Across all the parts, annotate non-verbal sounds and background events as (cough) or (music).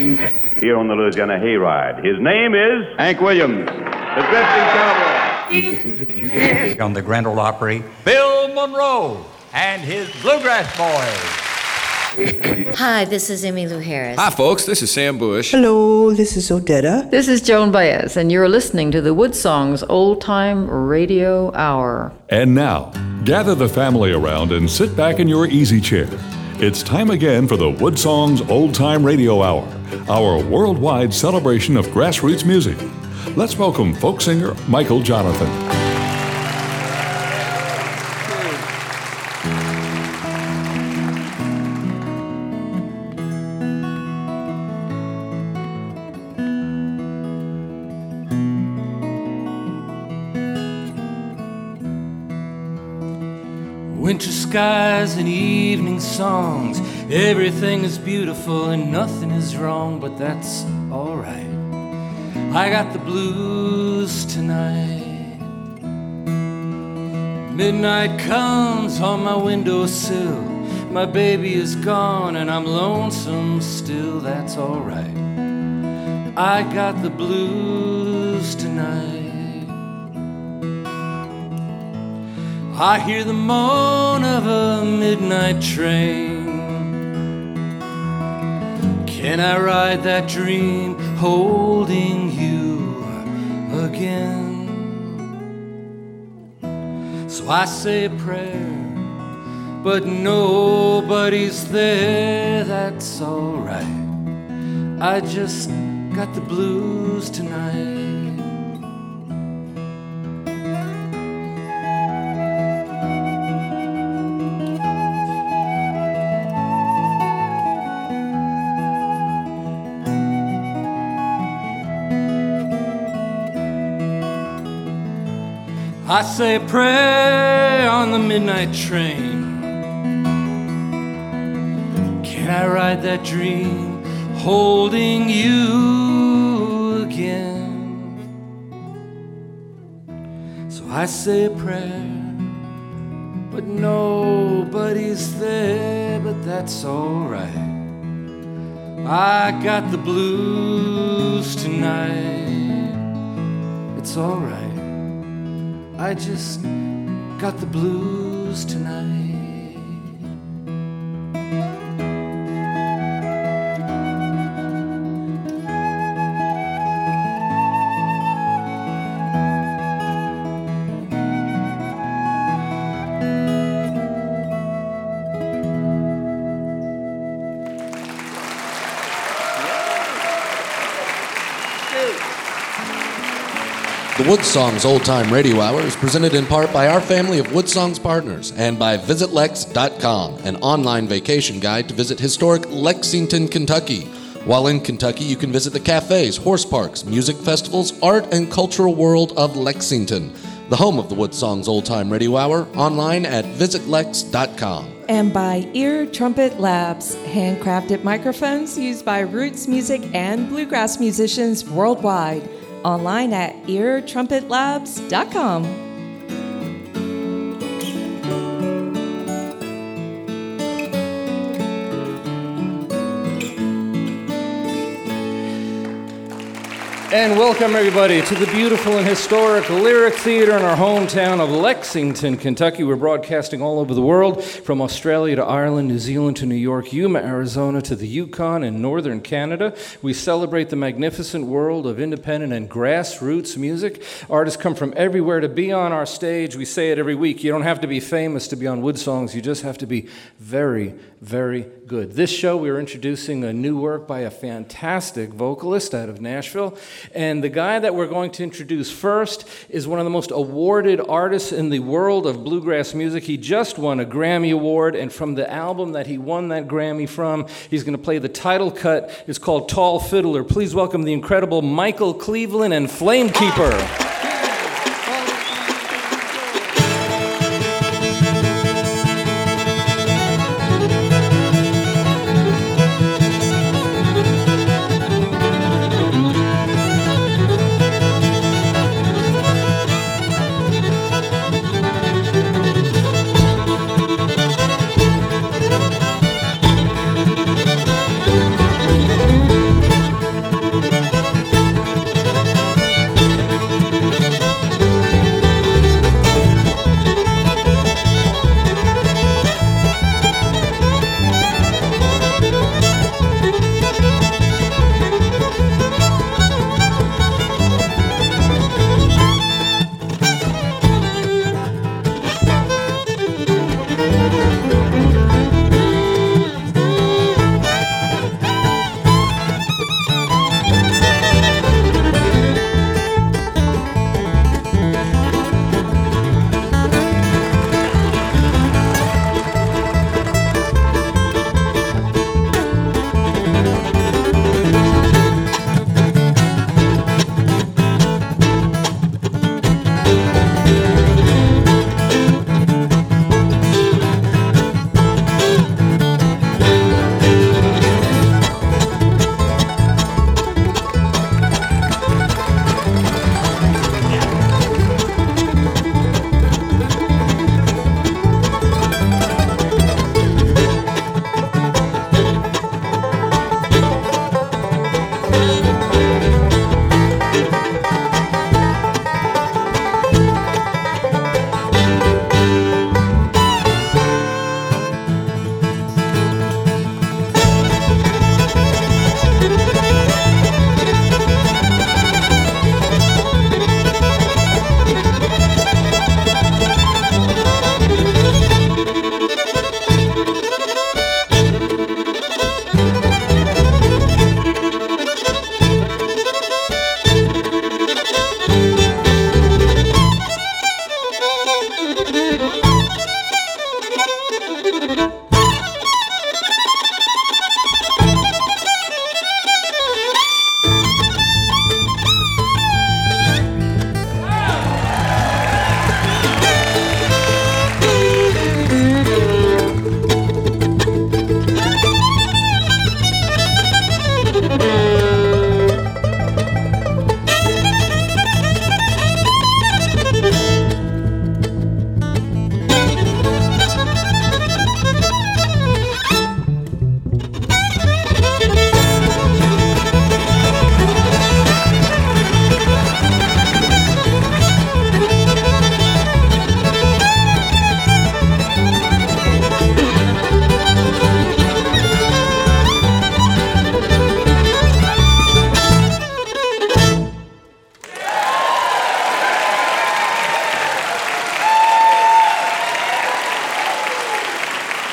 here on the Louisiana Hayride. His name is Hank Williams. the Drifting Cowboy. on the Grand Ole Opry, Bill Monroe and his Bluegrass Boys. Hi, this is Emmylou Harris. Hi, folks. This is Sam Bush. Hello, this is Odetta. This is Joan Baez, and you're listening to the Wood Songs Old Time Radio Hour. And now, gather the family around and sit back in your easy chair. It's time again for the Wood Songs Old Time Radio Hour, our worldwide celebration of grassroots music. Let's welcome folk singer Michael Jonathan. Skies and evening songs. Everything is beautiful and nothing is wrong, but that's alright. I got the blues tonight. Midnight comes on my windowsill. My baby is gone and I'm lonesome still, that's alright. I got the blues tonight. I hear the moan of a midnight train. Can I ride that dream holding you again? So I say a prayer, but nobody's there, that's alright. I just got the blues tonight. I say a prayer on the midnight train. Can I ride that dream holding you again? So I say a prayer, but nobody's there, but that's alright. I got the blues tonight. It's alright. I just got the blues The Wood Songs Old Time Radio Hour is presented in part by our family of Wood Songs partners and by VisitLex.com, an online vacation guide to visit historic Lexington, Kentucky. While in Kentucky, you can visit the cafes, horse parks, music festivals, art, and cultural world of Lexington. The home of the Wood Songs Old Time Radio Hour, online at VisitLex.com. And by Ear Trumpet Labs, handcrafted microphones used by roots music and bluegrass musicians worldwide. Online at eartrumpetlabs.com. And welcome, everybody, to the beautiful and historic Lyric Theater in our hometown of Lexington, Kentucky. We're broadcasting all over the world, from Australia to Ireland, New Zealand to New York, Yuma, Arizona to the Yukon and northern Canada. We celebrate the magnificent world of independent and grassroots music. Artists come from everywhere to be on our stage. We say it every week. You don't have to be famous to be on Wood Songs, you just have to be very, very good. This show, we are introducing a new work by a fantastic vocalist out of Nashville. And the guy that we're going to introduce first is one of the most awarded artists in the world of bluegrass music. He just won a Grammy Award, and from the album that he won that Grammy from, he's going to play the title cut. It's called Tall Fiddler. Please welcome the incredible Michael Cleveland and Flamekeeper.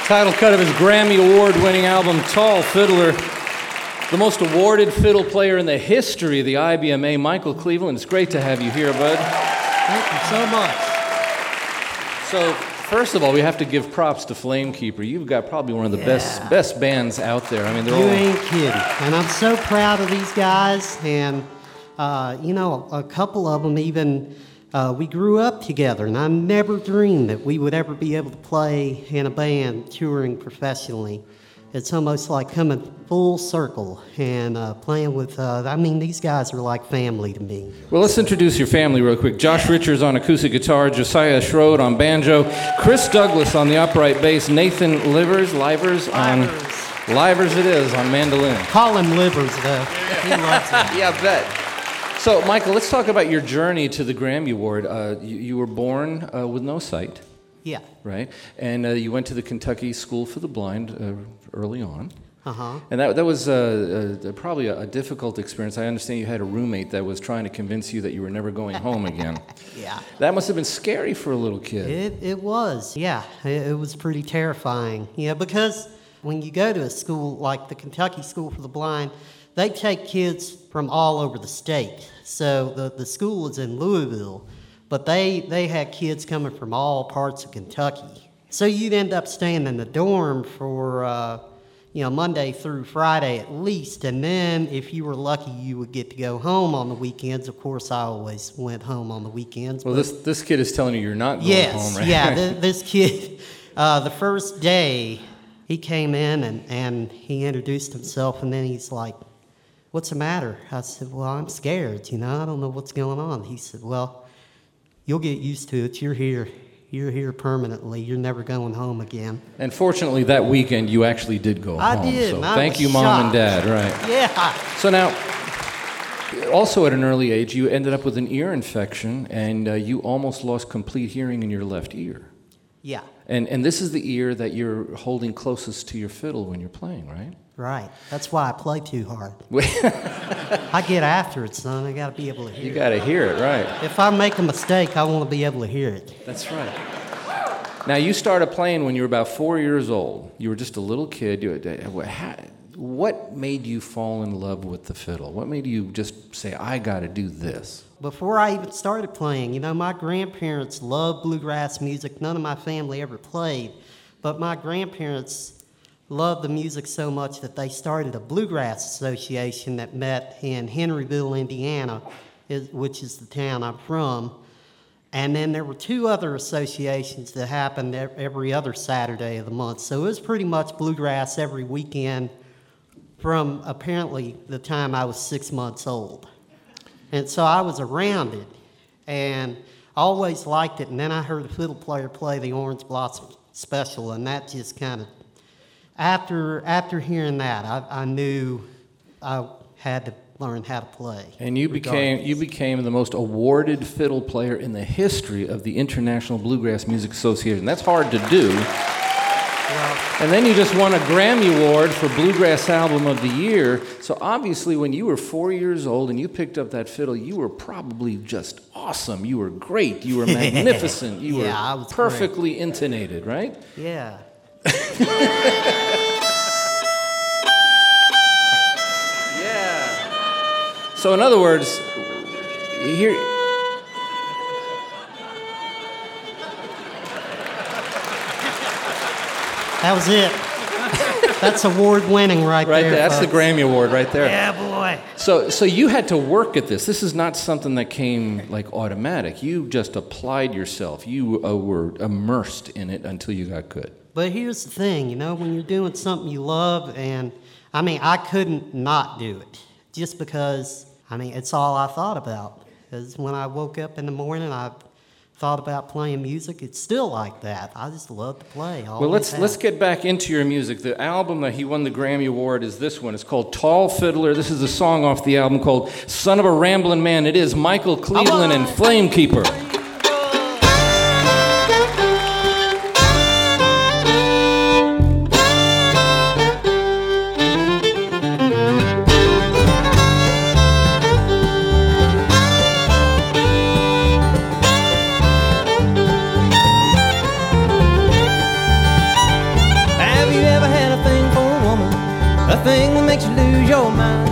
Title cut of his Grammy Award winning album, Tall Fiddler. The most awarded fiddle player in the history of the IBMA, Michael Cleveland. It's great to have you here, bud. Thank you so much. So, first of all, we have to give props to Flamekeeper. You've got probably one of the best Yeah. best bands out there. I mean, they're You all ain't kidding. And I'm so proud of these guys. And, uh, you know, a couple of them even, uh, we grew up together. And I never dreamed that we would ever be able to play in a band touring professionally. It's almost like coming full circle and uh, playing with, uh, I mean, these guys are like family to me. Well, let's introduce your family real quick. Josh Richards on acoustic guitar, Josiah Schroed on banjo, Chris Douglas on the upright bass, Nathan Livers, Livers on Livers it is on mandolin. Call him Livers, though. He loves it. (laughs) yeah, bet. So, Michael, let's talk about your journey to the Grammy Award. Uh, you, you were born uh, with no sight, Yeah. right? And uh, you went to the Kentucky School for the Blind uh, early on. Uh huh. And that, that was uh, uh, probably a, a difficult experience. I understand you had a roommate that was trying to convince you that you were never going home again. (laughs) Yeah. That must have been scary for a little kid. It, it was, yeah. It, it was pretty terrifying. Yeah, because when you go to a school like the Kentucky School for the Blind, they take kids from all over the state. So the, the school is in Louisville, but they, they had kids coming from all parts of Kentucky. So you'd end up staying in the dorm for, uh, you know, Monday through Friday at least. And then if you were lucky, you would get to go home on the weekends. Of course, I always went home on the weekends. Well, this, this kid is telling you you're not going Yes, home, right? yeah. Th- (laughs) this kid, uh, the first day, he came in and, and he introduced himself, and then he's like, What's the matter? I said, Well, I'm scared, you know, I don't know what's going on. He said, Well, you'll get used to it. You're here. You're here permanently. You're never going home again. And fortunately, that weekend you actually did go I home. did, So I thank you, mom and dad. Right. Yeah. So now, also at an early age, you ended up with an ear infection, and uh, you almost lost complete hearing in your left ear. Yeah. And and this is the ear that you're holding closest to your fiddle when you're playing, right? Right. That's why I play too hard. (laughs) I get after it, son. I got to be able to hear You it. You got to hear it, right? If I make a mistake, I want to be able to hear it. That's right. Now you started playing when you were about four years old. You were just a little kid. You, uh, what made you fall in love with the fiddle? What made you just say, "I got to do this"? Before I even started playing, you know, my grandparents loved bluegrass music. None of my family ever played, but my grandparents loved the music so much that they started a bluegrass association that met in Henryville, Indiana, which is the town I'm from. And then there were two other associations that happened every other Saturday of the month. So it was pretty much bluegrass every weekend from apparently the time I was six months old. And so I was around it and I always liked it. And then I heard a fiddle player play the Orange Blossom Special, and that just kind of, after, after hearing that, I, I knew I had to learn how to play. And you became regardless. you became the most awarded fiddle player in the history of the International Bluegrass Music Association. That's hard to do. And then you just won a Grammy Award for Bluegrass Album of the Year. So obviously, when you were four years old and you picked up that fiddle, you were probably just awesome. You were great. You were (laughs) magnificent. You Yeah, were was great. perfectly intonated, right? Yeah. (laughs) Yeah. So in other words, here. That was it. That's award winning right, Right there. that's the. Grammy Award right there. Yeah, boy. So, so you had to work at this. This is not something that came like automatic. You just applied yourself. You uh, were immersed in it until you got good. But here's the thing, you know, when you're doing something you love, and I mean, I couldn't not do it just because, I mean, it's all I thought about. Because when I woke up in the morning, I thought about playing music. It's still like that. I just love to play. Well, let's have. let's get back into your music. The album that he won the Grammy Award is this one. It's called Tall Fiddler. This is a song off the album called "Son of a Ramblin' Man." It is Michael Cleveland and Flamekeeper. Thing that makes you lose your mind.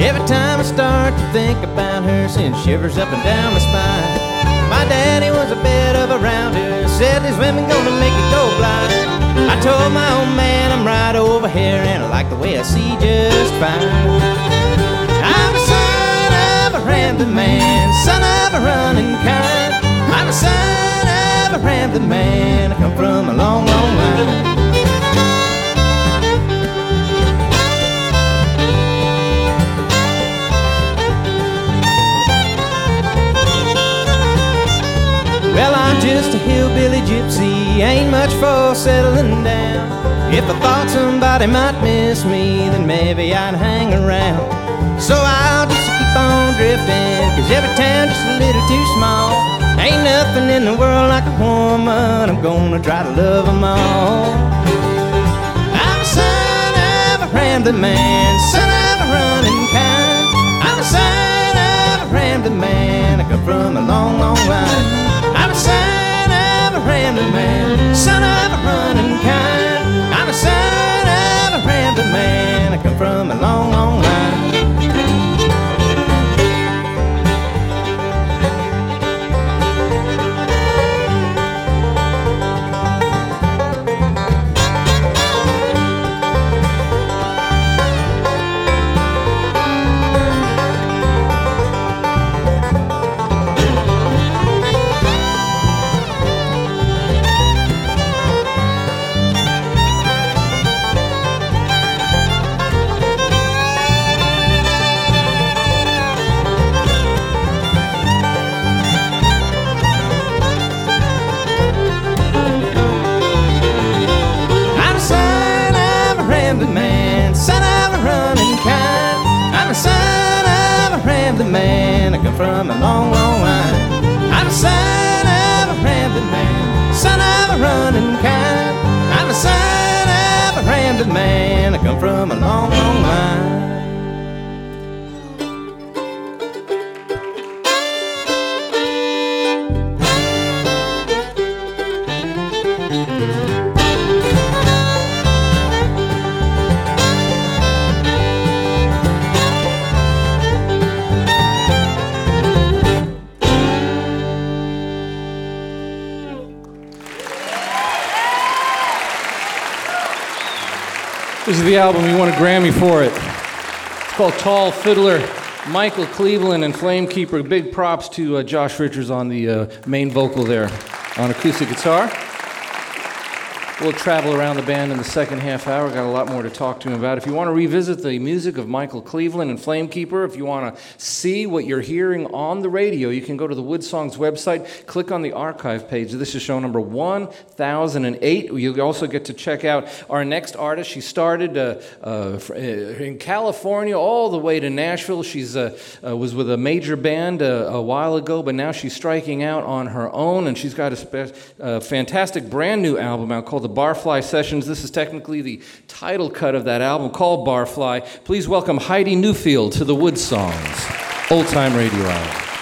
Every time I start to think about her, sends shivers up and down my spine. My daddy was a bit of a rounder, said these women gonna make you go blind. I told my old man I'm right over here and I like the way I see just fine. I'm the son of a rambling man, son of a running kind. I'm the son of a rambling man, I come from a long, long line. Well, I'm just a hillbilly gypsy, ain't much for settling down. If I thought somebody might miss me, then maybe I'd hang around. So I'll just keep on drifting, cause every town just a little too small. Ain't nothing in the world like a woman, I'm gonna try to love 'em all. I'm a son of a rambling man, son of a running kind. I'm a son of a rambling man, I come from a long, long line. Rambling man, son of a running kind. I'm a son of a rambling man, I come from a long, long line. Album. He won a Grammy for it. It's called Tall Fiddler. Michael Cleveland and Flamekeeper. Big props to uh, Josh Richards on the uh, main vocal there on acoustic guitar. We'll travel around the band in the second half hour. Got a lot more to talk to him about. If you want to revisit the music of Michael Cleveland and Flamekeeper, if you want to see what you're hearing on the radio, you can go to the Wood Songs website, click on the archive page. This is show number 1008. You also get to check out our next artist. She started uh, uh, uh, in California all the way to Nashville. She's uh, uh, was with a major band uh, a while ago, but now she's striking out on her own, and she's got a spe- fantastic brand new album out called the Barfly Sessions. This is technically the title cut of that album called Barfly. Please welcome Heidi Newfield to the Wood Songs, Old Time Radio Hour.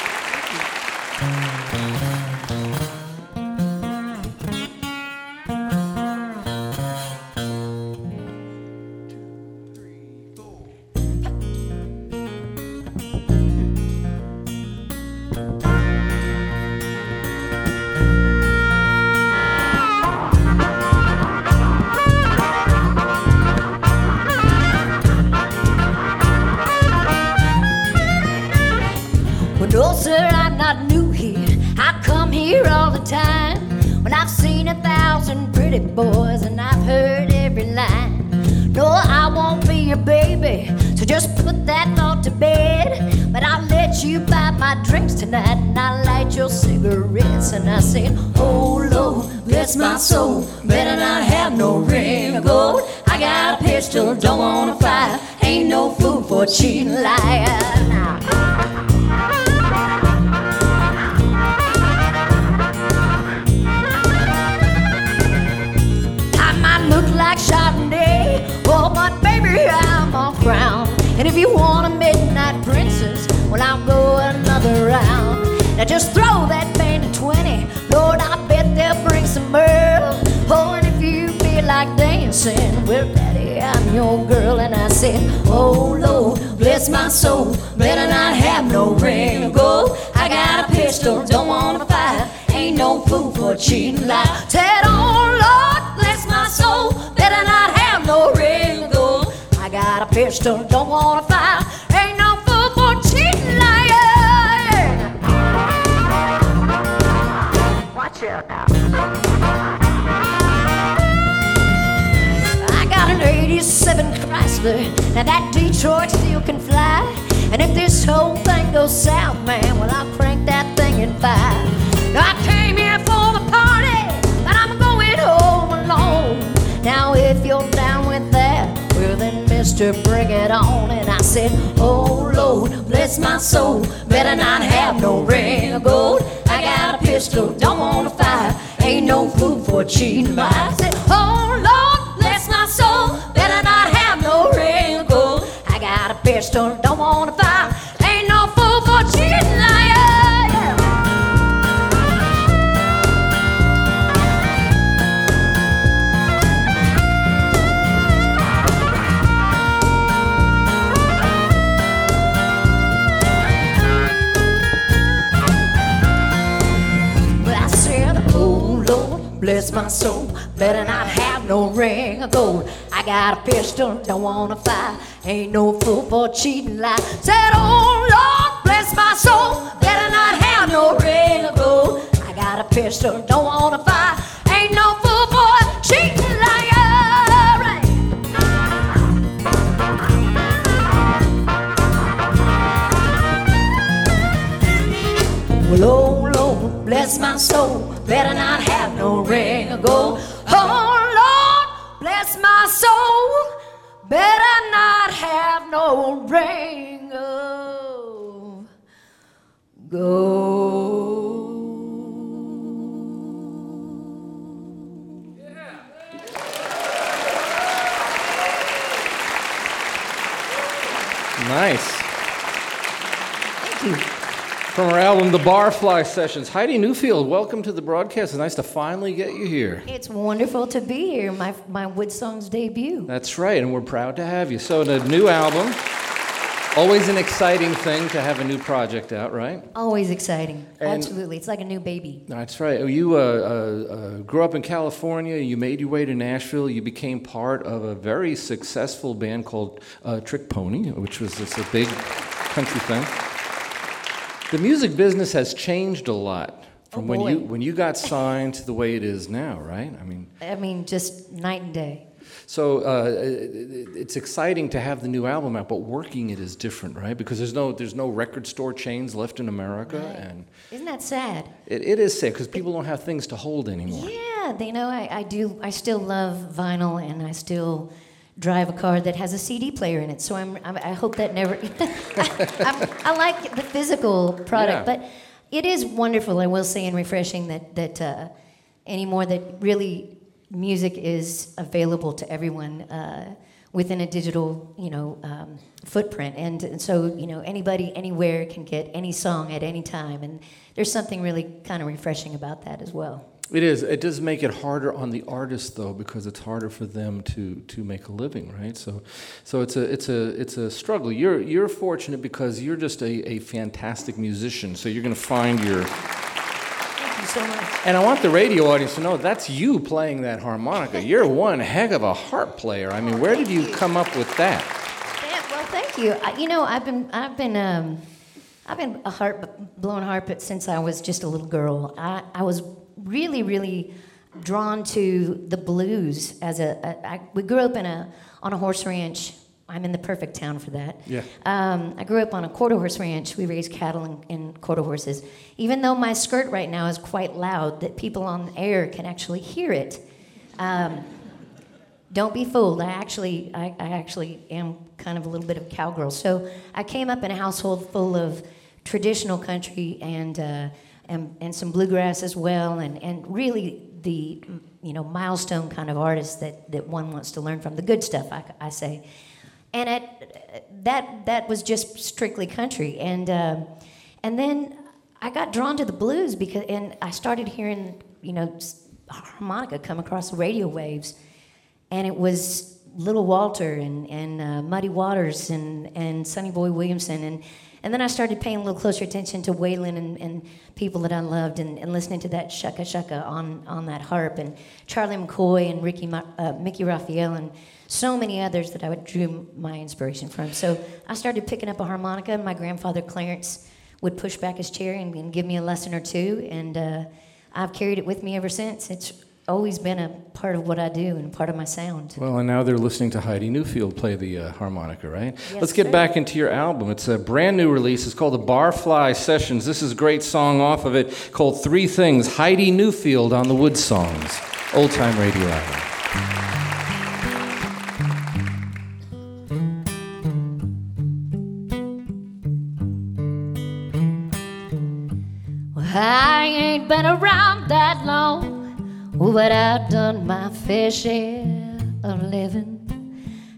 Chrysler. Now that Detroit still can fly. And if this whole thing goes south, man, well, I'll crank that thing in five. Now I came here for the party, but I'm going home alone. Now if you're down with that, well then, Mister, bring it on. And I said, Oh Lord, bless my soul, better not have no ring of gold. I got a pistol, don't wanna fight, ain't no fool for cheating. But I said, Oh Lord, pistol, don't wanna fight, ain't no fool for cheating. Liar. But I said, Oh Lord, bless my soul. Better not have no ring of gold. I got a pistol, don't wanna fight. Ain't no fool for cheating lie. Said, Oh Lord, bless my soul. Better not have no ring of gold. I got a pistol, don't wanna fight. Ain't no fool for cheating liar. Well, oh Lord, bless my soul. Better not have no ring of gold. Oh Lord, bless my soul. Better not have no ring of gold. Nice. From our album, The Barfly Sessions. Heidi Newfield, welcome to the broadcast. It's nice to finally get you here. It's wonderful to be here, my, my Wood Songs debut. That's right, and we're proud to have you. So, the new album, always an exciting thing to have a new project out, right? Always exciting. And- Absolutely. It's like a new baby. That's right. Oh, You uh, uh, uh, grew up in California. You made your way to Nashville. You became part of a very successful band called uh, Trick Pony, which was just a big country thing. The music business has changed a lot from Oh, when you when you got signed to the way it is now, right? I mean, I mean, just night and day. so uh, it's exciting to have the new album out, but working it is different, right? Because there's no there's no record store chains left in America, and Isn't that sad? it, it is sad because people don't have things to hold anymore. Yeah, they know I, I do. I still love vinyl, and I still drive a car that has a CD player in it. So I'm. I'm I hope that never. (laughs) I, I like the physical product, Yeah. but it is wonderful. I will say, and refreshing that that uh, anymore that really music is available to everyone. Uh, Within a digital, you know, um, footprint, and, and so you know anybody, anywhere can get any song at any time, and there's something really kind of refreshing about that as well. It is. It does make it harder on the artist though, because it's harder for them to to make a living, right? So, so it's a it's a it's a struggle. You're you're fortunate because you're just a, a fantastic musician. So you're going to find your. Thank you so much. And I want the radio audience to know that's you playing that harmonica. You're one heck of a harp player. I mean, where did you come up with that? Yeah, well, thank you. I, you know, I've been, I've been, um, I've been a harp, blowing harp since I was just a little girl. I, I was really, really drawn to the blues as a. a I, we grew up in a on a horse ranch I'm in the perfect town for that. Yeah. Um, I grew up on a quarter horse ranch. We raised cattle and, and quarter horses. Even though my skirt right now is quite loud, that people on air can actually hear it. Um, don't be fooled. I actually, I, I actually am kind of a little bit of a cowgirl. So I came up in a household full of traditional country and uh, and, and some bluegrass as well, and, and really the you know milestone kind of artists that, that one wants to learn from the good stuff. I, I say, and at, that that was just strictly country, and uh, and then I got drawn to the blues because and I started hearing you know harmonica come across the radio waves and it was Little Walter and, and uh, Muddy Waters and, and Sonny Boy Williamson. And, and then I started paying a little closer attention to Waylon and, and people that I loved and, and listening to that shaka shaka on, on that harp and Charlie McCoy and Ricky, uh, Mickey Raphael and so many others that I would drew my inspiration from. So I started picking up a harmonica and my grandfather Clarence would push back his chair and, and give me a lesson or two. And uh, I've carried it with me ever since. It's always been a part of what I do and part of my sound. Well, and now they're listening to Heidi Newfield play the uh, harmonica, right? Yes, Let's get sir. back into your album. It's a brand new release. It's called the Barfly Sessions. This is a great song off of it called Three Things. Heidi Newfield on the Wood Songs, Old Time Radio. Well, I ain't been around that long, but I've done my fair share of living.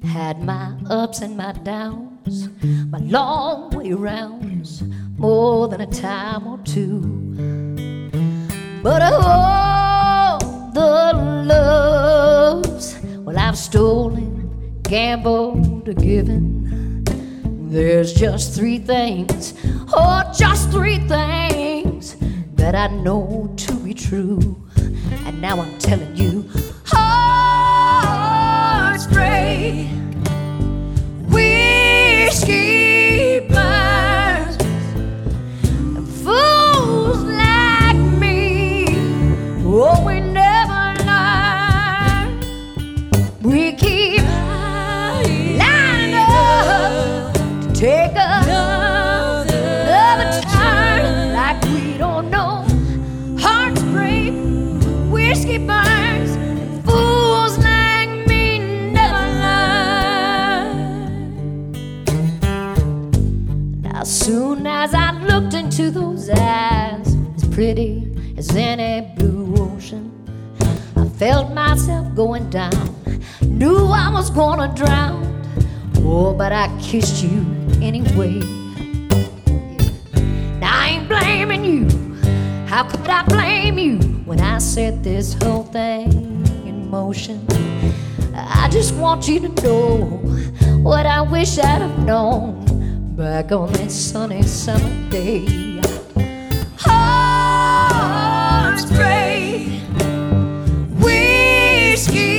Had my ups and my downs, my long way rounds, more than a time or two. But all the loves, well, I've stolen, gambled, or given. There's just three things, oh, just three things that I know to be true. And now I'm telling you, hearts break, whiskey burns, fools like me, oh, we looked into those eyes, as pretty as any blue ocean, I felt myself going down. Knew I was gonna drown. Oh, but I kissed you anyway. Now I ain't blaming you. How could I blame you when I set this whole thing in motion? I just want you to know what I wish I'd have known back on that sunny summer day. Hearts break, whiskey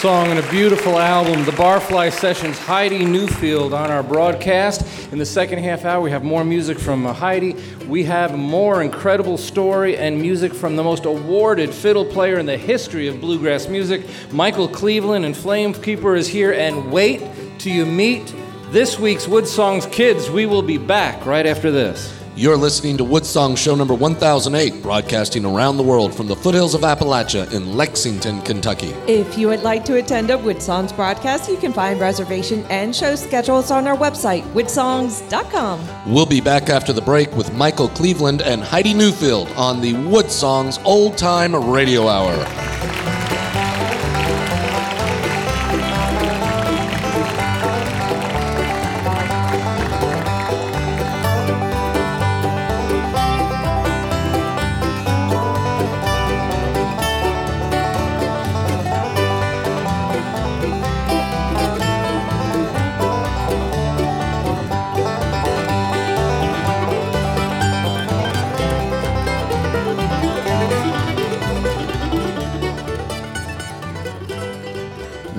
song and a beautiful album. The Barfly Sessions, Heidi Newfield on our broadcast. In the second half hour, we have more music from uh, Heidi. We have more incredible story and music from the most awarded fiddle player in the history of bluegrass music. Michael Cleveland and Flamekeeper is here. And wait till you meet this week's Wood Songs Kids. We will be back right after this. You're listening to Woodsong Show number 1008, broadcasting around the world from the foothills of Appalachia in Lexington, Kentucky. If you would like to attend a Woodsongs broadcast, you can find reservation and show schedules on our website, woodsongs.com. We'll be back after the break with Michael Cleveland and Heidi Newfield on the Woodsongs Old Time Radio Hour.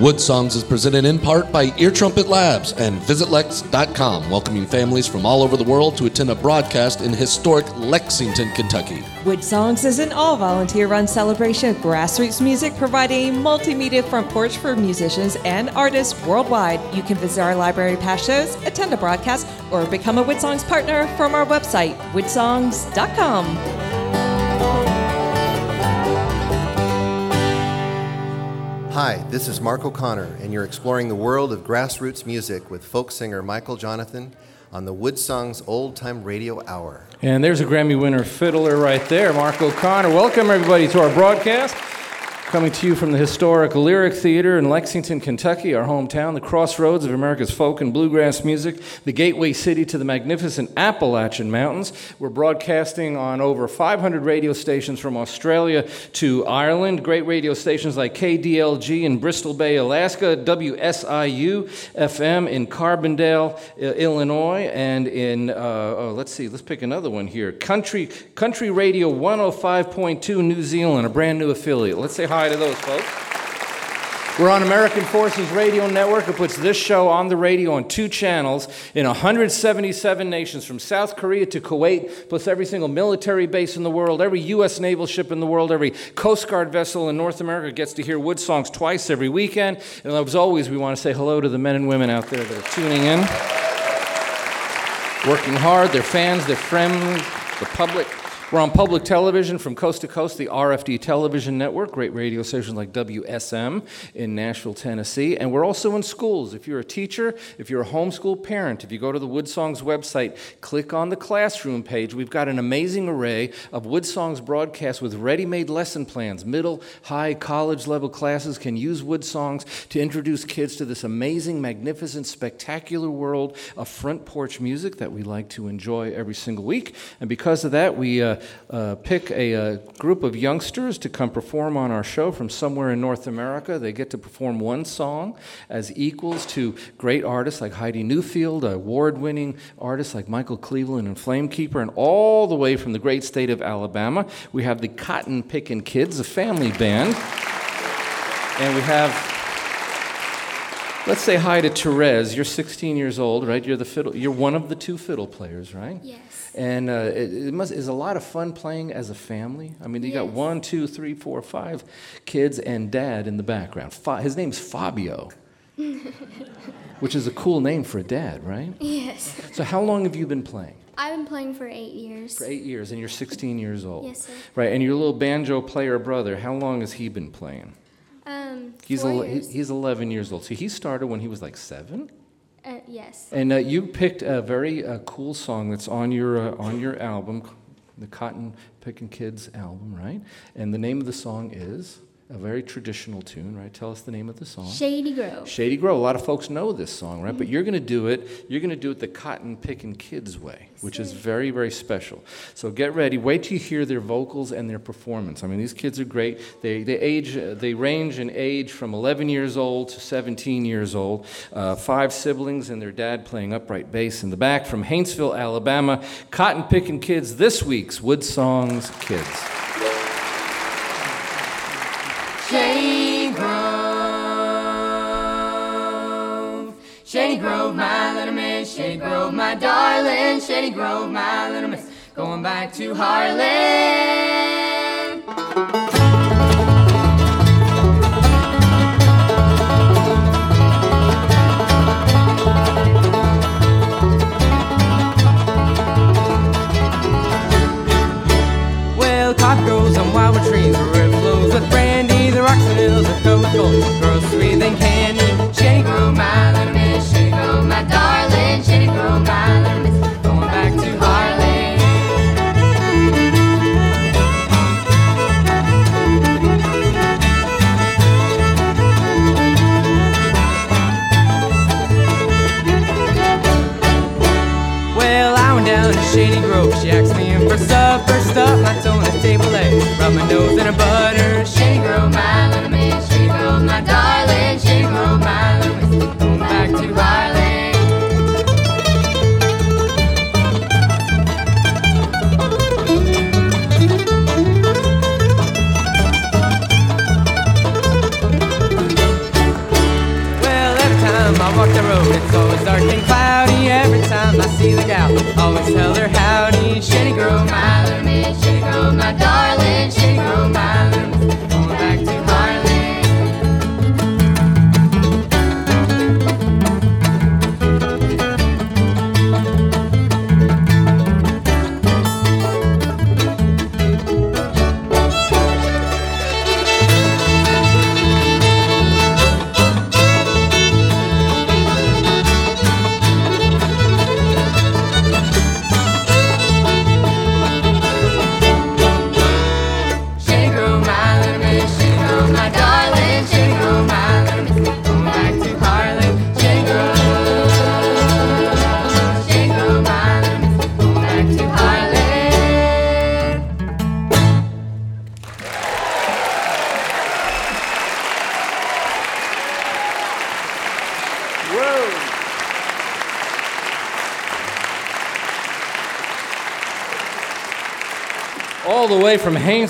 Wood Songs is presented in part by Ear Trumpet Labs and VisitLex.com, welcoming families from all over the world to attend a broadcast in historic Lexington, Kentucky. Wood Songs is an all volunteer run celebration of grassroots music, providing a multimedia front porch for musicians and artists worldwide. You can visit our library past shows, attend a broadcast, or become a Wood Songs partner from our website, woodsongs.com. Hi, this is Mark O'Connor, and you're exploring the world of grassroots music with folk singer Michael Jonathan on the Woodsongs Old Time Radio Hour. And there's a Grammy winner fiddler right there, Mark O'Connor. Welcome, everybody, to our broadcast. Coming to you from the historic Lyric Theater in Lexington, Kentucky, our hometown, the crossroads of America's folk and bluegrass music, the gateway city to the magnificent Appalachian Mountains. We're broadcasting on over 500 radio stations from Australia to Ireland. Great radio stations like KDLG in Bristol Bay, Alaska, WSIU FM in Carbondale, Illinois, and in, uh, oh, let's see, let's pick another one here. Country, Country Radio 105.2 New Zealand, a brand new affiliate. Let's say hi to those folks. We're on American Forces Radio Network. It puts this show on the radio on two channels in 177 nations, from South Korea to Kuwait, plus every single military base in the world, every U.S. naval ship in the world, every Coast Guard vessel in North America gets to hear Wood songs twice every weekend. And as always, we want to say hello to the men and women out there that are tuning in, working hard, their fans, their friends, the public. We're on public television from coast to coast, the RFD television network, great radio stations like WSM in Nashville, Tennessee. And we're also in schools. If you're a teacher, if you're a homeschool parent, if you go to the Woodsongs website, click on the classroom page. We've got an amazing array of Woodsongs broadcasts with ready made lesson plans. Middle, high, college level classes can use Woodsongs to introduce kids to this amazing, magnificent, spectacular world of front porch music that we like to enjoy every single week. And because of that, we uh, uh, pick a, a, group of youngsters to come perform on our show from somewhere in North America. They get to perform one song as equals to great artists like Heidi Newfield, award winning artists like Michael Cleveland and Flamekeeper, and all the way from the great state of Alabama. We have the Cotton Pickin' Kids, a family band. And we have Let's say hi to Therese. You're 16 years old, right? You're the fiddle. You're one of the two fiddle players, right? Yes. And uh, it, it must is a lot of fun playing as a family. I mean, you got one, two, three, four, five kids and dad in the background. Fa- his name's Fabio, (laughs) which is a cool name for a dad, right? Yes. So, how long have you been playing? I've been playing for eight years. For eight years, and you're 16 years old. Yes, sir. Right, and your little banjo player brother. How long has he been playing? Um, He's years. he's 11 years old. So he started when he was like seven. Uh, yes. And uh, you picked a very uh, cool song that's on your uh, on your album, the Cotton Pickin' Kids album, right? And the name of the song is a very traditional tune, right? Tell us the name of the song. Shady Grove. Shady Grove. A lot of folks know this song, right? But you're going to do it. You're going to do it the Cotton Pickin' Kids way, which is very, very special. So get ready. Wait till you hear their vocals and their performance. I mean, these kids are great. They they age. uh, They range in age from 11 years old to 17 years old. Uh, five siblings and their dad playing upright bass in the back from Hainesville, Alabama. Cotton Pickin' Kids. This week's Wood Songs Kids. Shady Grove, my darling, Shady Grove, my little miss. Going back to Harlan. Well, coffee grows on wildwood trees, the river flows with brandy, the rocks and hills are covered with gold. Girls sweet than Shady Grove. She asked me in for supper, stuff my toe on the table, leg, rub my nose in her butter.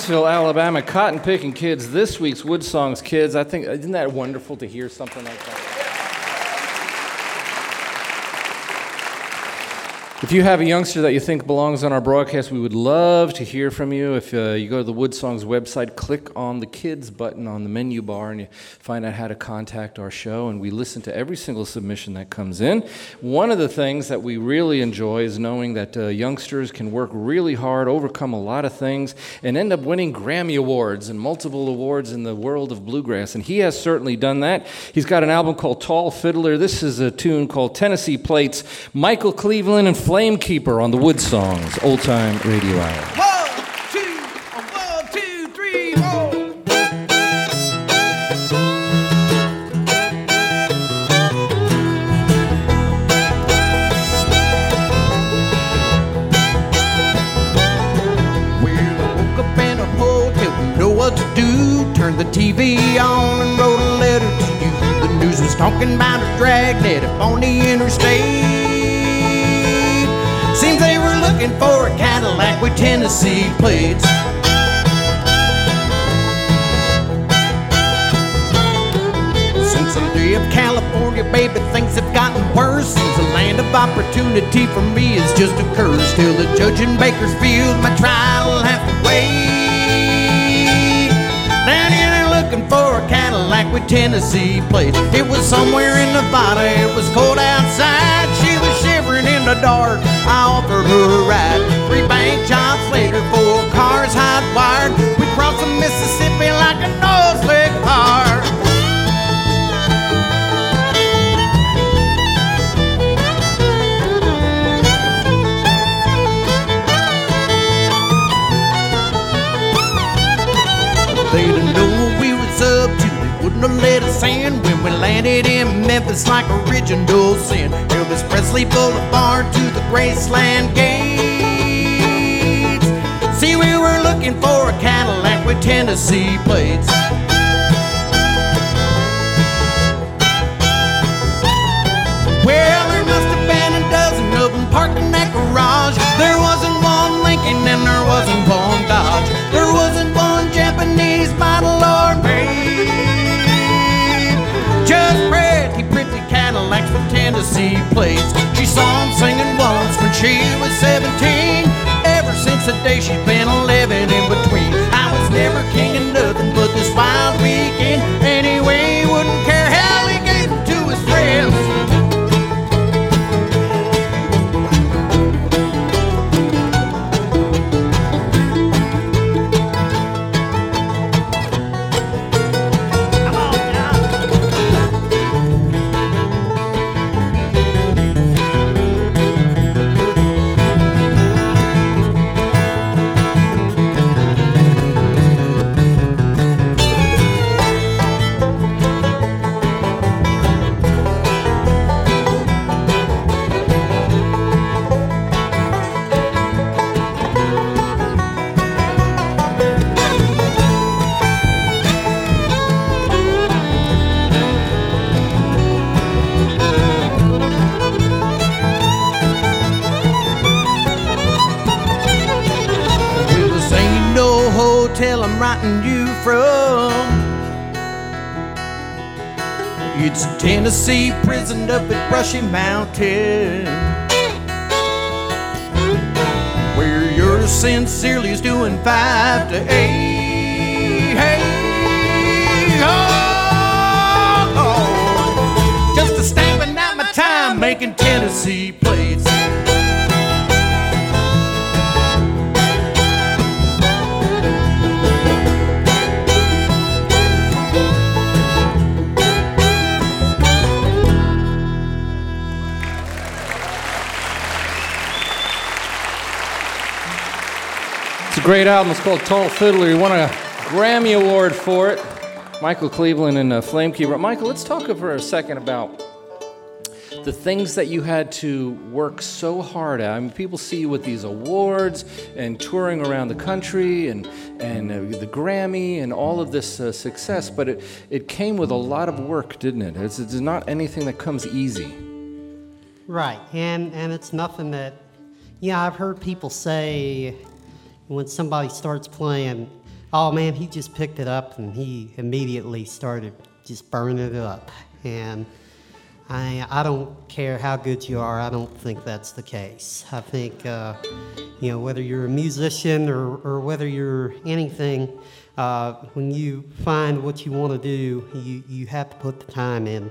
Haynesville, Alabama, cotton picking kids. This week's Wood Songs kids. I think isn't that wonderful to hear something like that? If you have a youngster that you think belongs on our broadcast, we would love to hear from you. If uh, you go to the Wood Songs website, click on the kids button on the menu bar, and you find out how to contact our show. And we listen to every single submission that comes in. One of the things that we really enjoy is knowing that uh, youngsters can work really hard, overcome a lot of things, and end up winning Grammy Awards and multiple awards in the world of bluegrass. And he has certainly done that. He's got an album called Tall Fiddler. This is a tune called Tennessee Plates. Michael Cleveland and Flamekeeper on the Wood Songs Old Time Radio Hour. Woke up in a hotel, didn't know what to do. Turned the TV on and wrote a letter to you. The news was talking about a dragnet up on the interstate. Looking for a Cadillac with Tennessee plates. Since the day of California, baby, things have gotten worse. Seems a land of opportunity for me is just a curse. Till the judge in Bakersfield, my trial will have to wait. Down here they're looking for a Cadillac with Tennessee plates. It was somewhere in Nevada, it was cold outside. She was in the dark. I offered her a ride. Three bank jobs later, four cars hot wired. We crossed the Mississippi like a nose car. They didn't know we was up to. They wouldn't have let us in landed in Memphis like original sin. Elvis Presley Boulevard to the Graceland gates. See, we were looking for a Cadillac with Tennessee plates. Well, there must have been a dozen of them parked in that garage. There wasn't one Lincoln and there wasn't one Dodge. There wasn't one Japanese model with Tennessee plates. She saw him singing once when she was 17. Ever since the day she's been 11 in between. I was never king of nothing but this wild weekend. Tennessee prisoned up at Brushy Mountain. Where you're sincerely is doing five to eight. Hey, oh, oh. Just a stamping out my time making Tennessee plates. A great album. It's called Tall Fiddler. He won a Grammy Award for it. Michael Cleveland and uh, Flamekeeper. Michael, let's talk for a second about the things that you had to work so hard at. I mean, people see you with these awards and touring around the country and, and uh, the Grammy and all of this uh, success, but it, it came with a lot of work, didn't it? It's, it's not anything that comes easy. Right, and and it's nothing that, yeah, I've heard people say when somebody starts playing, oh man, he just picked it up and he immediately started just burning it up, and I I don't care how good you are, I don't think that's the case. I think, uh, you know, whether you're a musician or or whether you're anything. Uh, when you find what you want to do, you, you have to put the time in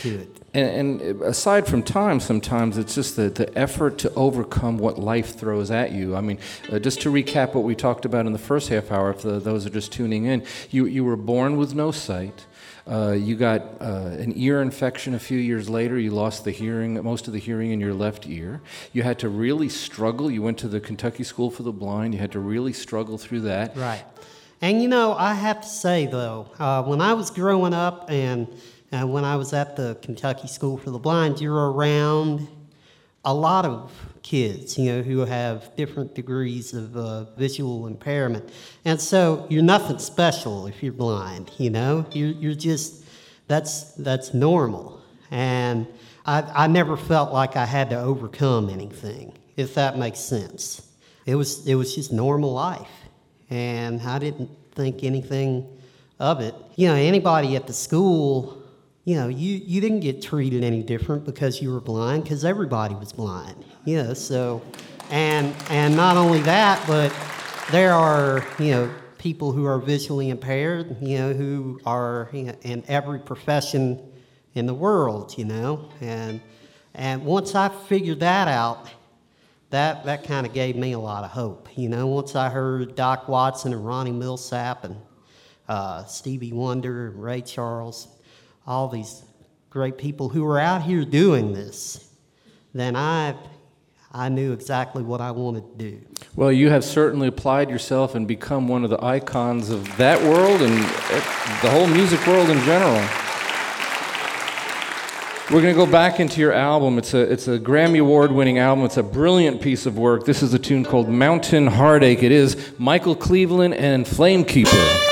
to it. And, and aside from time, sometimes it's just the, the effort to overcome what life throws at you. I mean, uh, just to recap what we talked about in the first half hour, if the, those are just tuning in, you, you were born with no sight. Uh, you got uh, an ear infection a few years later. You lost the hearing, most of the hearing in your left ear. You had to really struggle. You went to the Kentucky School for the Blind. You had to really struggle through that. Right. And you know, I have to say though, uh, when I was growing up and uh, when I was at the Kentucky School for the Blind, you're around a lot of kids, you know, who have different degrees of uh, visual impairment. And so you're nothing special if you're blind, you know? You're, you're just, that's, that's normal. And I, I never felt like I had to overcome anything, if that makes sense. It was, it was just normal life. And I didn't think anything of it. You know, anybody at the school, you know, you, you didn't get treated any different because you were blind, because everybody was blind. You know, so, and, and not only that, but there are, you know, people who are visually impaired, you know, who are you know, in every profession in the world, you know. And, and once I figured that out, that, that kind of gave me a lot of hope. You know, once I heard Doc Watson and Ronnie Milsap and uh, Stevie Wonder and Ray Charles, all these great people who were out here doing this, then I, I knew exactly what I wanted to do. Well, you have certainly applied yourself and become one of the icons of that world and uh, the whole music world in general. We're going to go back into your album. It's a, it's a Grammy Award winning album. It's a brilliant piece of work. This is a tune called Mountain Heartache. It is Michael Cleveland and Flamekeeper.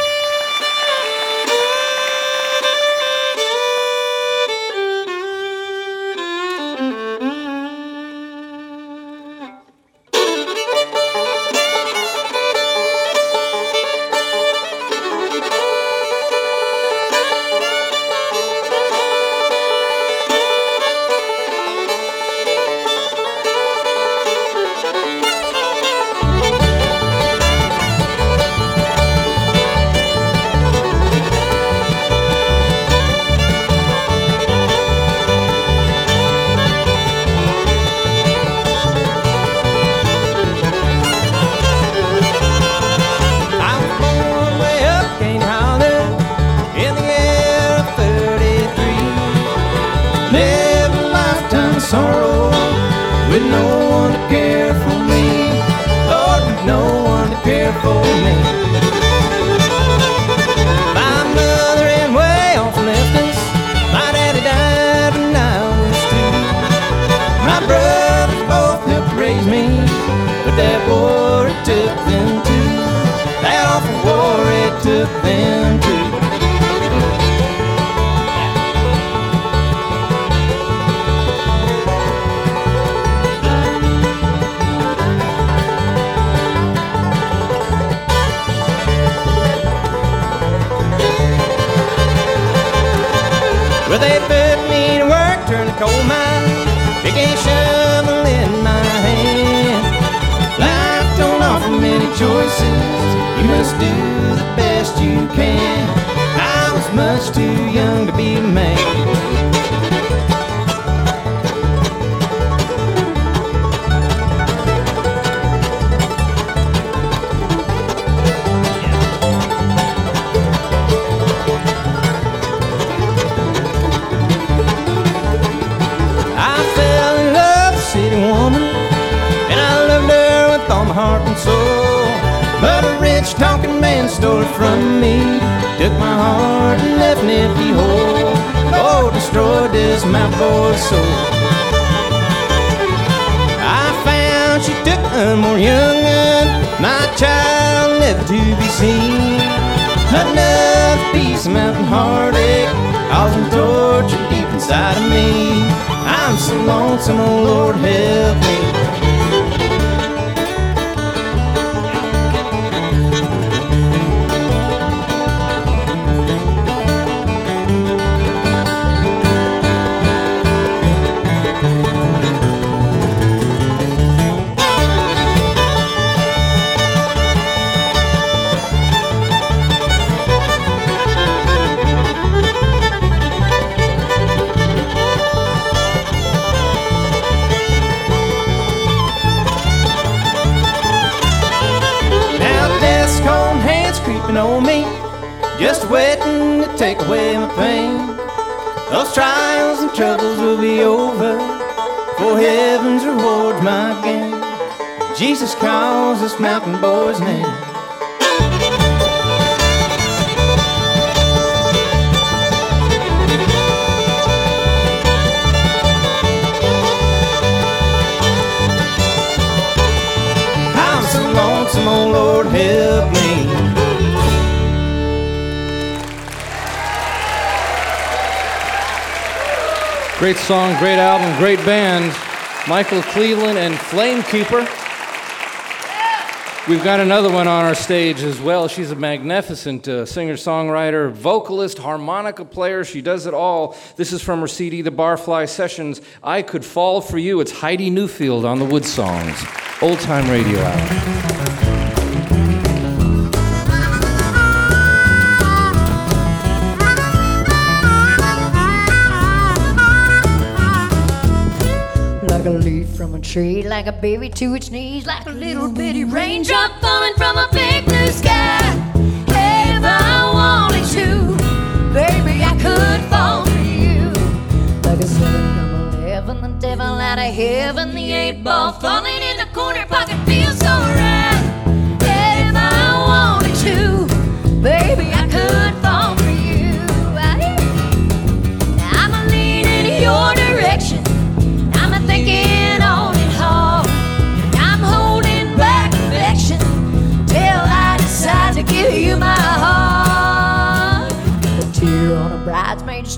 From me, took my heart and left an empty hole. Oh, destroyed this my boy's soul. I found she took one more young my child never to be seen. Piece of mountain heartache, causing torture deep inside of me. I'm so lonesome, oh Lord, help me. Take away my pain. Those trials and troubles will be over, for heaven's reward my gain. Jesus calls this mountain boy's name. Great song, great album, great band. Michael Cleveland and Flamekeeper. We've got another one on our stage as well. She's a magnificent uh, singer songwriter, vocalist, harmonica player. She does it all. This is from her CD, The Barfly Sessions. I Could Fall for You. It's Heidi Newfield on the Wood Songs. Old time radio hour. Tree, like a baby to its knees, like a little bitty raindrop falling from a big blue sky. If I wanted to, baby, I could fall for you. Like a seven from eleven, the devil out of heaven, the eight ball falling in the corner pocket feels so right. If I wanted to, baby, I could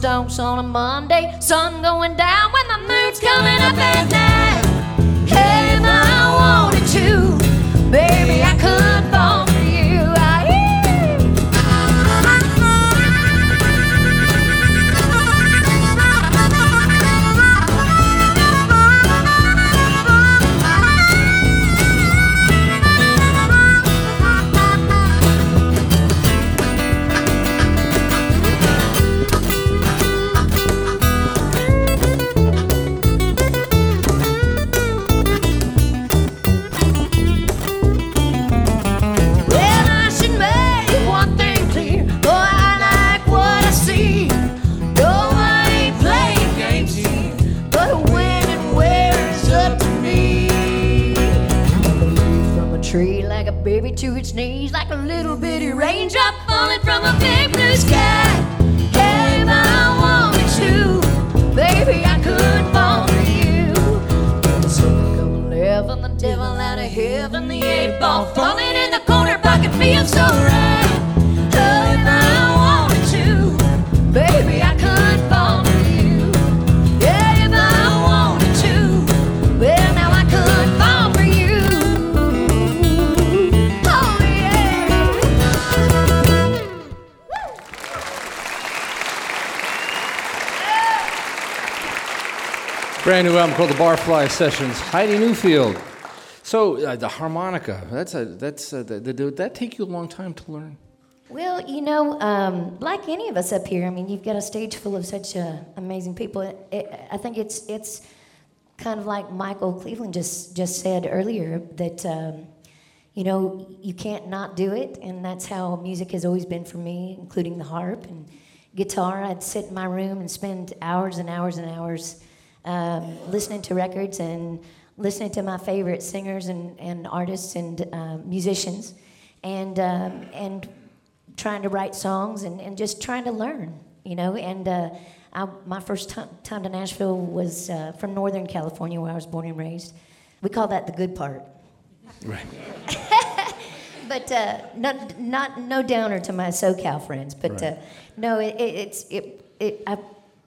stalks on a Monday. Sun going down when the moon's coming up at night. Hey, I wanted to, baby, I could to its knees, like a little bitty raindrop falling from a big blue sky. Brand new album called The Barfly Sessions. Heidi Newfield. So uh, the harmonica. That's a that's a, th- th- did that take you a long time to learn? Well, you know, um, like any of us up here, I mean, you've got a stage full of such uh, amazing people. It, it, I think it's it's kind of like Michael Cleveland just just said earlier that um, you know you can't not do it, and that's how music has always been for me, including the harp and guitar. I'd sit in my room and spend hours and hours and hours um, listening to records and listening to my favorite singers and, and artists and uh, musicians, and um, and trying to write songs and, and just trying to learn, you know. And uh, I, my first time, time to Nashville was uh, from Northern California, where I was born and raised. We call that the good part. Right. (laughs) But uh, not, not no downer to my SoCal friends. But uh, no, it, it, it's it, it. I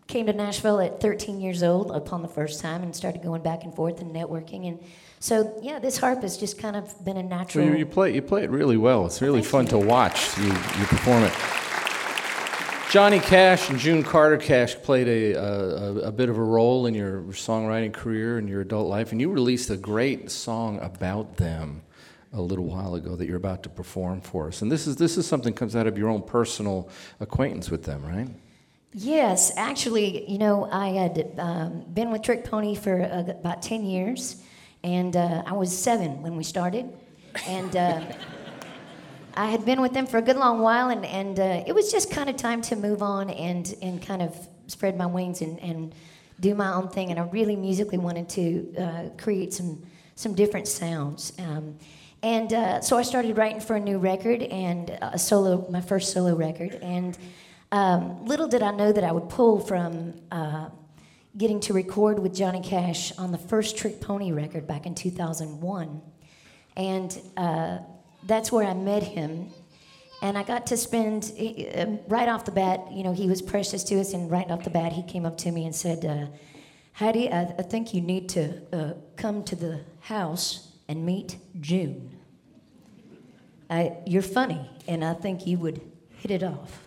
came to Nashville at 13 years old upon the first time and started going back and forth and networking. And so yeah, this harp has just kind of been a natural. Well, you, you play you play it really well. It's really fun to watch you you perform it. Johnny Cash and June Carter Cash played a, a, a bit of a role in your songwriting career and your adult life, and you released a great song about them a little while ago that you're about to perform for us. And this is this is something that comes out of your own personal acquaintance with them, right? Yes, actually, you know, I had um, been with Trick Pony for uh, about 10 years, and uh, I was seven when we started. And uh, (laughs) I had been with them for a good long while, and, and uh, it was just kind of time to move on and, and kind of spread my wings and, and do my own thing. And I really musically wanted to uh, create some, some different sounds. Um, and uh, so I started writing for a new record and a solo, my first solo record. And um, little did I know that I would pull from uh, getting to record with Johnny Cash on the first Trick Pony record back in 2001. And uh, that's where I met him. And I got to spend, um, right off the bat, you know, he was precious to us, and right off the bat, he came up to me and said, uh, Heidi, I, I think you need to uh, come to the house and meet June. I, you're funny, and I think you would hit it off.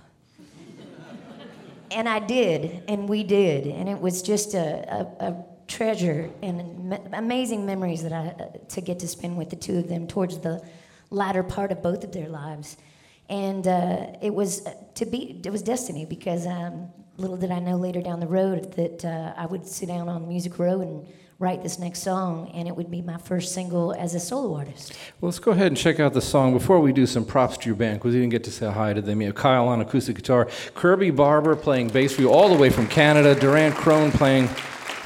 And I did, and we did, and it was just a, a, a treasure and amazing memories that I uh, to get to spend with the two of them towards the latter part of both of their lives, and uh, it was uh, to be it was destiny because um, little did I know later down the road that uh, I would sit down on Music Row and write this next song, and it would be my first single as a solo artist. Well, let's go ahead and check out the song. Before we do some props to your band, because we didn't get to say hi to them. You have Kyle on acoustic guitar, Kirby Barber playing bass for you all the way from Canada, Durant Crone playing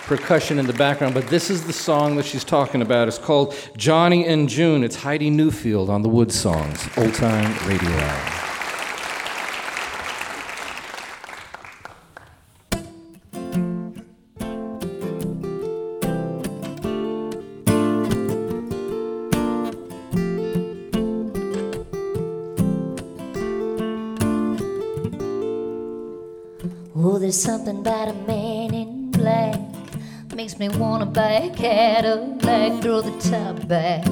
percussion in the background. But this is the song that she's talking about. It's called Johnny and June. It's Heidi Newfield on the Wood Songs, Old Time Radio Hour. A Cadillac, throw the top back,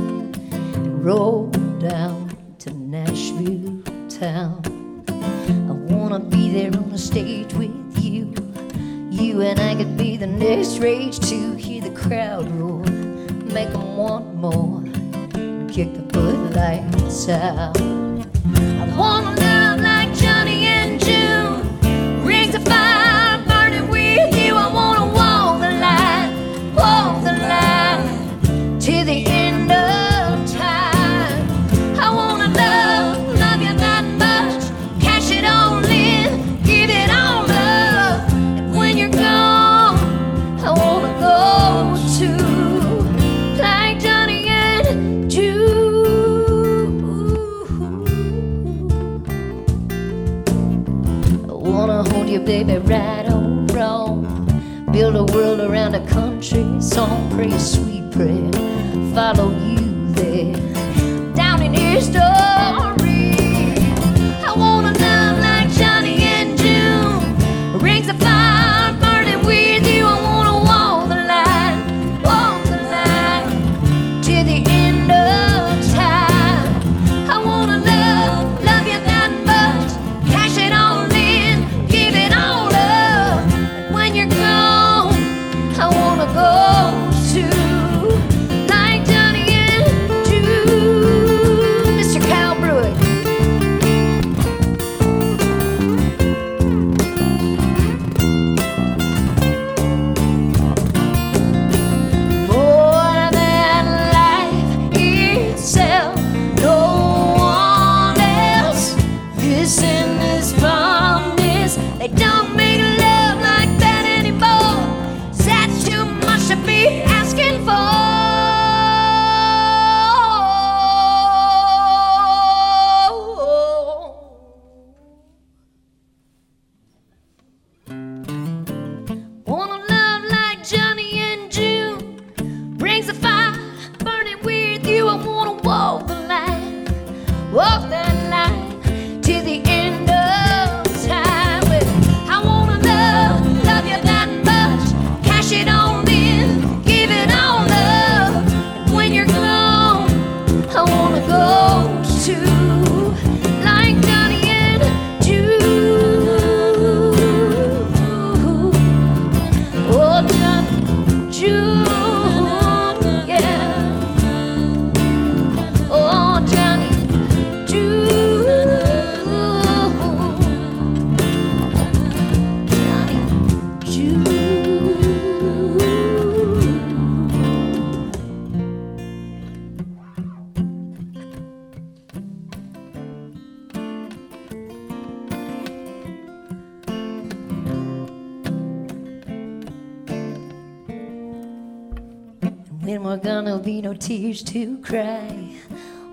When we're gonna be no tears to cry,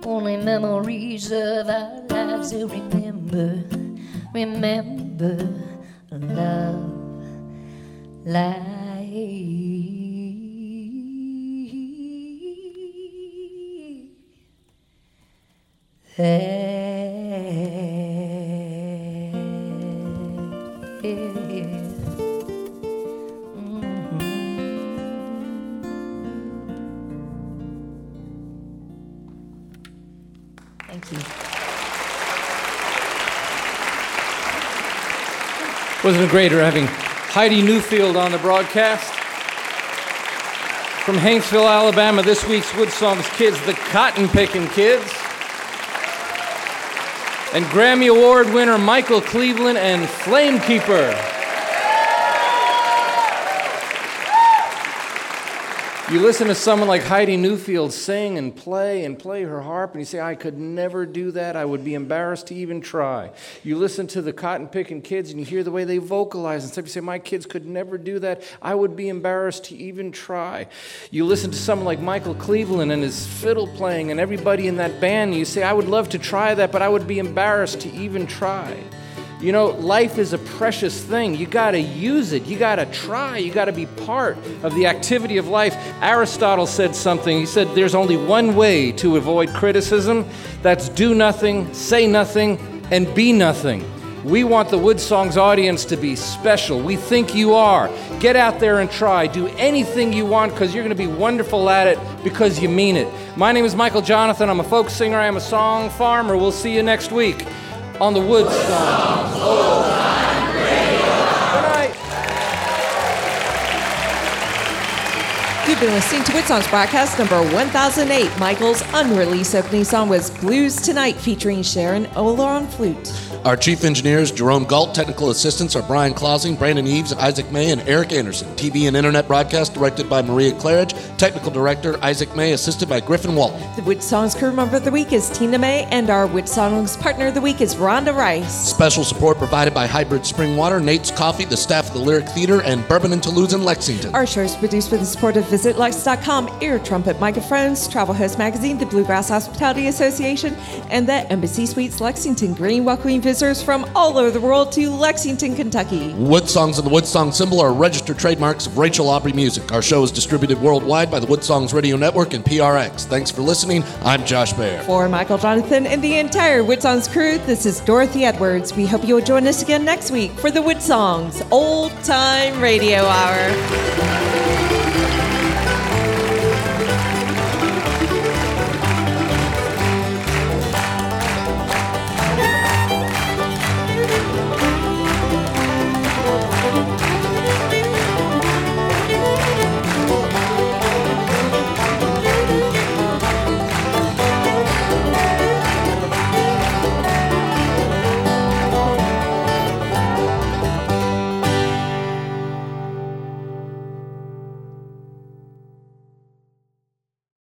only memories of our lives to remember. Remember love like Wasn't it great having Heidi Newfield on the broadcast? From Hanksville, Alabama, this week's Wood Songs Kids, the Cotton Picking Kids. And Grammy Award winner Michael Cleveland and Flamekeeper. You listen to someone like Heidi Newfield sing and play and play her harp, and you say, I could never do that. I would be embarrassed to even try. You listen to the cotton picking kids and you hear the way they vocalize, and stuff. you say, My kids could never do that. I would be embarrassed to even try. You listen to someone like Michael Cleveland and his fiddle playing, and everybody in that band, and you say, I would love to try that, but I would be embarrassed to even try. You know, life is a precious thing. You got to use it. You got to try. You got to be part of the activity of life. Aristotle said something. He said, There's only one way to avoid criticism that's do nothing, say nothing, and be nothing. We want the Wood Songs audience to be special. We think you are. Get out there and try. Do anything you want because you're going to be wonderful at it because you mean it. My name is Michael Johnathan. I'm a folk singer. I am a song farmer. We'll see you next week on the Wood Songs. You've been listening to Woodsong's broadcast number 1008. Michael's unreleased opening song was Blues Tonight featuring Sharon Oler on flute. Our chief engineers, Jerome Galt. Technical assistants are Brian Clausing, Brandon Eves, Isaac May, and Eric Anderson. TV and internet broadcast directed by Maria Claridge. Technical director, Isaac May, assisted by Griffin Walton. The Wood Songs crew member of the week is Tina May, and our Wood Songs partner of the week is Rhonda Rice. Special support provided by Hybrid Spring Water, Nate's Coffee, the staff of the Lyric Theater, and Bourbon and Toulouse in Lexington. Our show is produced with the support of Visit VisitLex.com, Ear Trumpet Microphones, Travel Host Magazine, the Bluegrass Hospitality Association, and the Embassy Suites Lexington Green, welcoming visitors from all over the world to Lexington, Kentucky. Wood Songs and the Wood Song symbol are registered trademarks of Rachel Aubrey Music. Our show is distributed worldwide by the Wood Songs Radio Network and PRX. Thanks for listening. I'm Josh Baer. For Michael Johnathan and the entire Wood Songs crew, this is Dorothy Edwards. We hope you'll join us again next week for the Wood Songs Old Time Radio Hour.